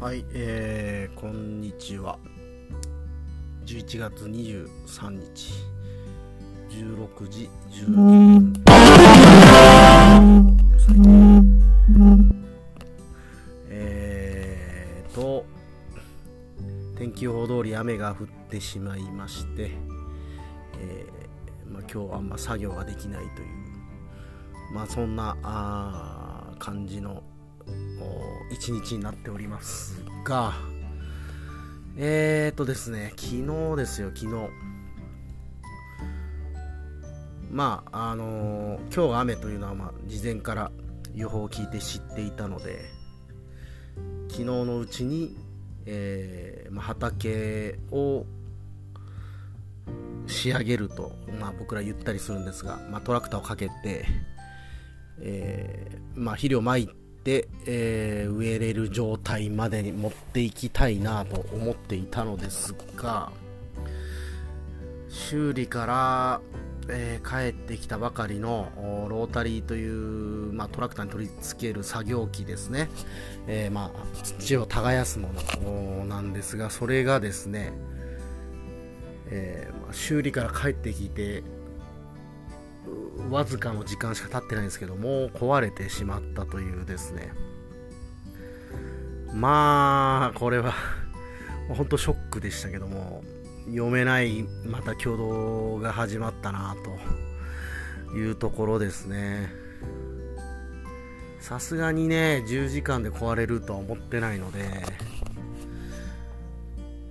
はい、えー、こんにちは。11月23日、16時12分。えーと、天気予報通り雨が降ってしまいまして、えーまあ、今日はあんま作業ができないという、まあそんなあ感じの一日になっておりますが、えーとですね、昨日ですよ、昨日。まあ、あのー今日雨というのは、まあ、事前から予報を聞いて知っていたので、昨日のうちに、えーまあ、畑を仕上げると、まあ、僕ら言ったりするんですが、まあ、トラクターをかけて、えーまあ、肥料まいて、えー植えれる状態までに持っていきたいなと思っていたのですが修理から、えー帰ってきたばかりのロータリーという、まあ、トラクターに取り付ける作業機ですね、えーまあ、土を耕すものなんですがそれがですね、えーま修理から帰ってきてわずかの時間しか経ってないんですけどもう壊れてしまったというですね。まあこれは本当ショックでしたけども読めないまた挙動が始まったなというところですね。さすがにね10時間で壊れるとは思ってないので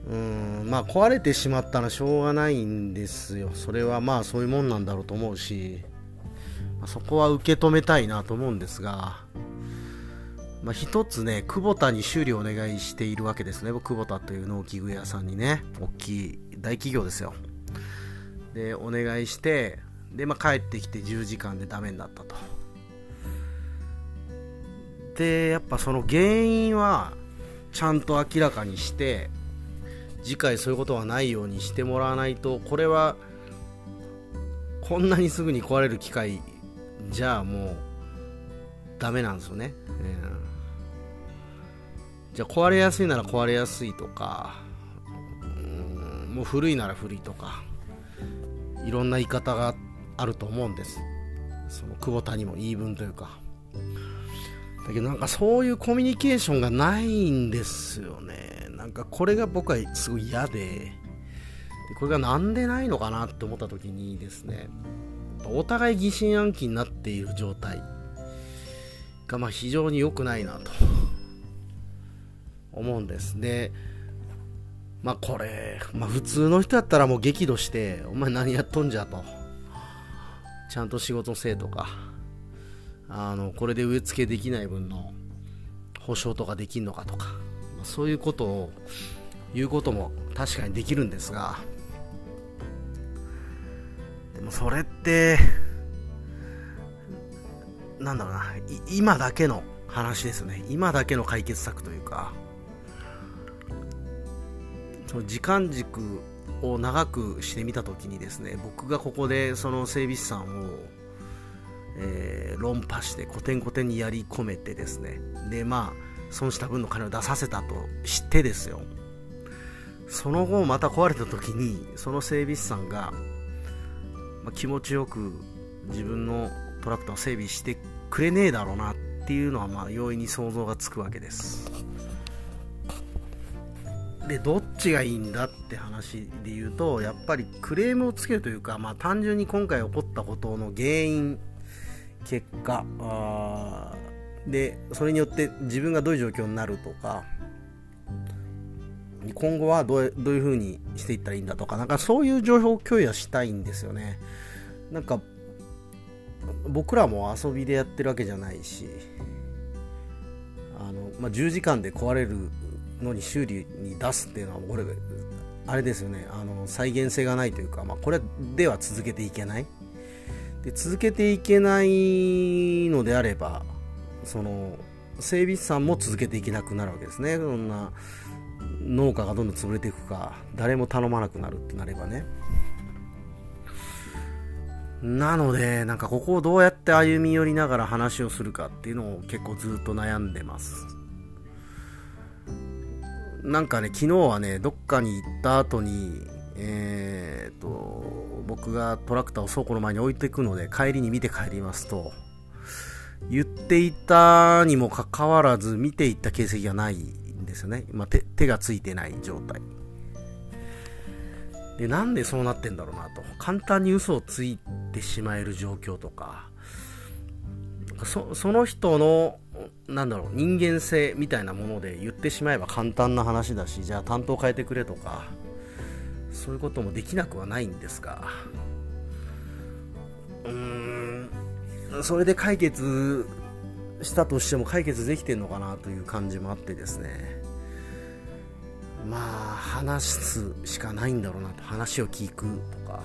うん。まあ壊れてしまったらしょうがないんですよそれはまあそういうもんなんだろうと思うしそこは受け止めたいなと思うんですがまあ、一つね、久保田に修理をお願いしているわけですね。久保田という農機具屋さんにね、大きい大企業ですよ。で、お願いして、で、まあ、帰ってきて10時間でダメになったと。で、やっぱその原因は、ちゃんと明らかにして、次回そういうことはないようにしてもらわないと、これは、こんなにすぐに壊れる機械じゃあもう、ダメなんですよね。うんじゃあ壊れやすいなら壊れやすいとか、うんもう古いなら古いとか、いろんな言い方があると思うんです。その久保田にも言い分というか。だけどなんかそういうコミュニケーションがないんですよね。なんかこれが僕はすごい嫌で、これがなんでないのかなって思った時にですね、お互い疑心暗鬼になっている状態がまあ非常に良くないなと 思うんです。でまあこれ、まあ、普通の人だったらもう激怒してお前何やっとんじゃと。ちゃんと仕事せえとか。あのこれで植え付けできない分の保証とかできんのかとか、そういうことを言うことも確かにできるんですがでもそれってなんだろうな今だけの話ですよね。今だけの解決策というかその時間軸を長くしてみたときにですね僕がここでその整備士さんを、えー論破してコテンコテンにやり込めてですね。でまあ損した分の金を出させたと知ってですよ。その後また壊れた時にその整備士さんが、まあ気持ちよく自分のトラクターを整備してくれねえだろうなっていうのはまあ容易に想像がつくわけです。でどっちがいいんだって話で言うとやっぱりクレームをつけるというか、まあ、単純に今回起こったことの原因結果あでそれによって自分がどういう状況になるとか今後はどうどういう風にしていったらいいんだとかなんかそういう情報共有はしたいんですよね。なんか僕らも遊びでやってるわけじゃないしあの、まあ、10時間で壊れるのに修理に出すっていうのはこれあれですよね。あの再現性がないというか、まあ、これでは続けていけない。で続けていけないのであればその整備士さんも続けていけなくなるわけですね。そんな農家がどんどん潰れていくか誰も頼まなくなるってなればね。なのでなんかここをどうやって歩み寄りながら話をするかっていうのを結構ずっと悩んでます。なんかね昨日はねどっかに行った後にえー、と僕がトラクターを倉庫の前に置いていくので帰りに見て帰りますと言っていたにもかかわらず見ていった形跡がないんですよね、まあ、手手がついてない状態。でなんでそうなってんだろうなと。簡単に嘘をついてしまえる状況とか。そその人のなんだろう人間性みたいなもので言ってしまえば簡単な話だしじゃあ担当変えてくれとかそういうこともできなくはないんですが。うーん。それで解決したとしても解決できてんのかなという感じもあってですね。まあ話すしかないんだろうなと。話を聞くとか。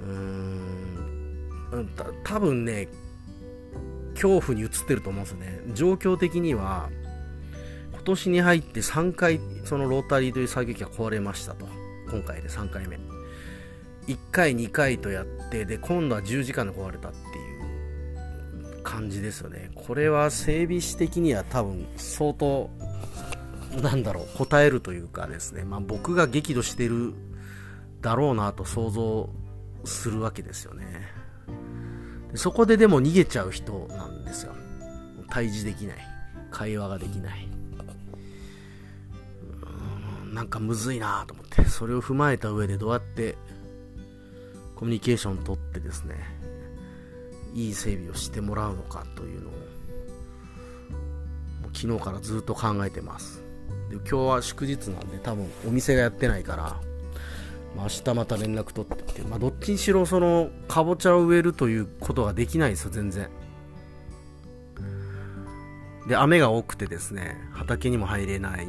うーん。た多分ね恐怖に映ってると思うんですよね。状況的には今年に入って3回そのロータリーという作業機が壊れましたと。今回で3回目。1回2回とやってで今度は10時間で壊れたって感じですよね。これは整備士的には多分相当なんだろう答えるというかですね、まあ、僕が激怒してるだろうなと想像するわけですよね。そこででも逃げちゃう人なんですよ。対峙できない。会話ができない。なんかむずいなと思って。それを踏まえた上でどうやってコミュニケーションをとってですね。いい整備をしてもらうのかというのを昨日からずっと考えてます。で今日は祝日なんで多分お店がやってないから、まあ、明日また連絡取ってって、まあ、どっちにしろそのかぼちゃを植えるということができないですよ全然。で雨が多くてですね畑にも入れない。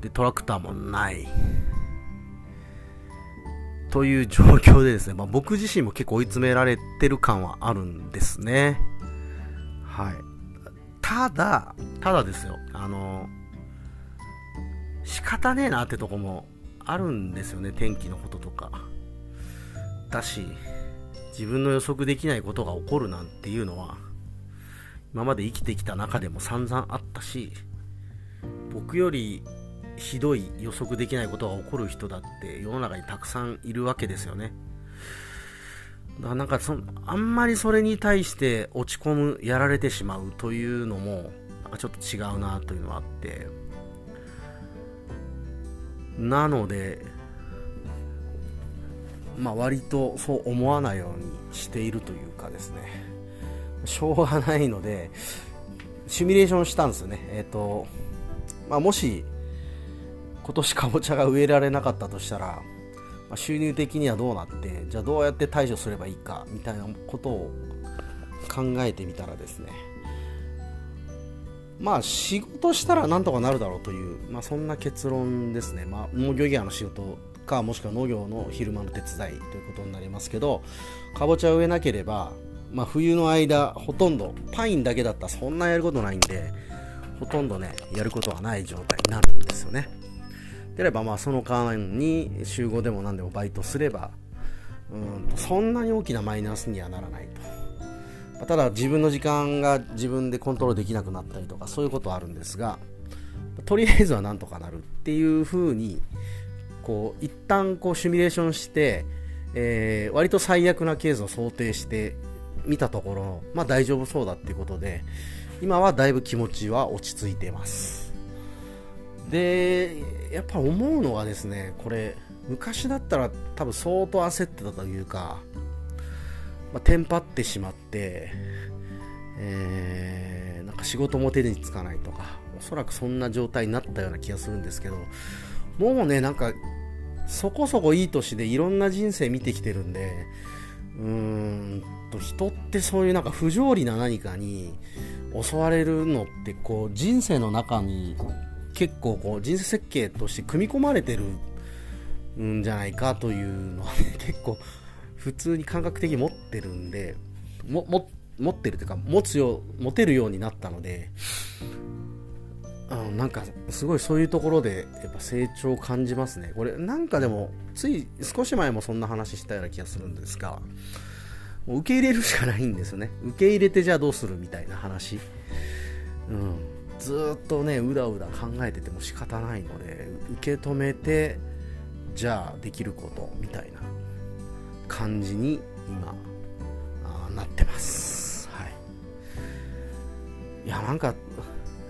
でトラクターもない。という状況でですね、まあ、僕自身も結構追い詰められてる感はあるんですね。はい。ただただですよあの仕方ねえなってとこもあるんですよね天気のこととか。だし自分の予測できないことが起こるなんていうのは今まで生きてきた中でも散々あったし僕よりひどい予測できないことが起こる人だって世の中にたくさんいるわけですよね。だからなんかそあんまりそれに対して落ち込む、やられてしまうというのもなんかちょっと違うなというのはあって、なので、まあ割とそう思わないようにしているというかですね、しょうがないので、シミュレーションしたんですよね。えっ、ー、と、まあもし今年かぼちゃが植えられなかったとしたら、まあ、収入的にはどうなってじゃあどうやって対処すればいいかみたいなことを考えてみたらですね。まあ仕事したらなんとかなるだろうという、まあ、そんな結論ですね、まあ、農業業の仕事かもしくは農業の昼間の手伝いということになりますけどかぼちゃを植えなければ、まあ、冬の間ほとんどパインだけだったらそんなやることないんでほとんどねやることがない状態になるんですよね。であればまあその間に週5でも何でもバイトすればうんそんなに大きなマイナスにはならないと。ただ自分の時間が自分でコントロールできなくなったりとかそういうことはあるんですがとりあえずはなんとかなるっていう風にこう一旦こうシミュレーションして、えー、割と最悪なケースを想定してみたところ、まあ、大丈夫そうだっていうことで今はだいぶ気持ちは落ち着いてます。でやっぱ思うのはですねこれ昔だったら多分相当焦ってたというか、まあ、テンパってしまって、えー、なんか仕事も手につかないとかおそらくそんな状態になったような気がするんですけどもうねなんかそこそこいい年でいろんな人生見てきてるんでうーんと人ってそういうなんか不条理な何かに襲われるのってこう人生の中に結構こう人生設計として組み込まれてるんじゃないかというのは、ね、結構普通に感覚的に持ってるんでもも持ってるというか持つよ持てるようになったのであのなんかすごいそういうところでやっぱ成長を感じますね。これなんかでもつい少し前もそんな話したような気がするんですがもう受け入れるしかないんですよね。受け入れてじゃあどうするみたいな話。うん。ずっとねうだうだ考えてても仕方ないので受け止めてじゃあできることみたいな感じに今あなってます。はい。いやなんか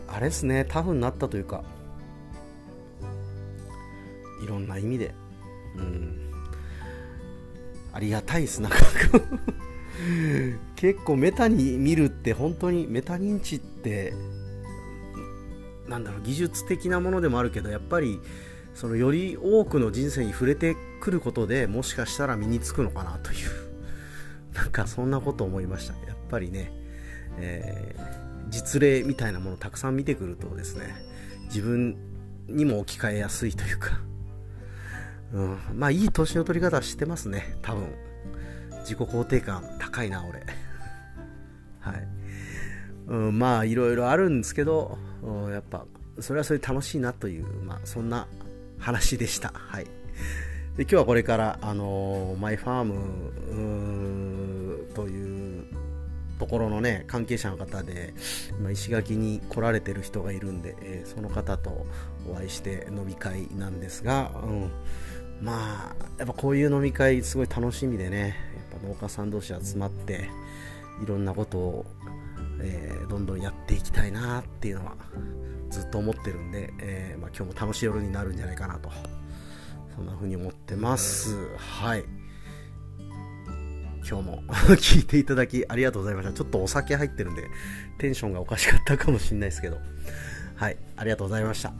あれですね。タフになったというかいろんな意味で。うん。ありがたいですなんか。結構メタに見るって本当にメタ認知ってなんだろう技術的なものでもあるけどやっぱりそのより多くの人生に触れてくることでもしかしたら身につくのかなという なんかそんなこと思いました。やっぱりね、えー、実例みたいなものをたくさん見てくるとですね自分にも置き換えやすいというか、うん、まあいい年の取り方してますね多分。自己肯定感高いな俺。はい、うん、まあいろいろあるんですけどやっぱそれはそれで楽しいなという、まあ、そんな話でした。はい。で今日はこれから、あのマイファームというところのね、関係者の方で、今石垣に来られてる人がいるんで、えー、その方とお会いして飲み会なんですが、うん、まあ、やっぱこういう飲み会すごい楽しみでね、やっぱ農家さん同士集まって、いろんなことを、えー、どんどんやっていきたいなっていうのはずっと思ってるんで、えー、まあ、今日も楽しい夜になるんじゃないかなと。そんな風に思ってます。はい。今日も 聞いていただきありがとうございました。ちょっとお酒入ってるんでテンションがおかしかったかもしれないですけど。はい。ありがとうございました。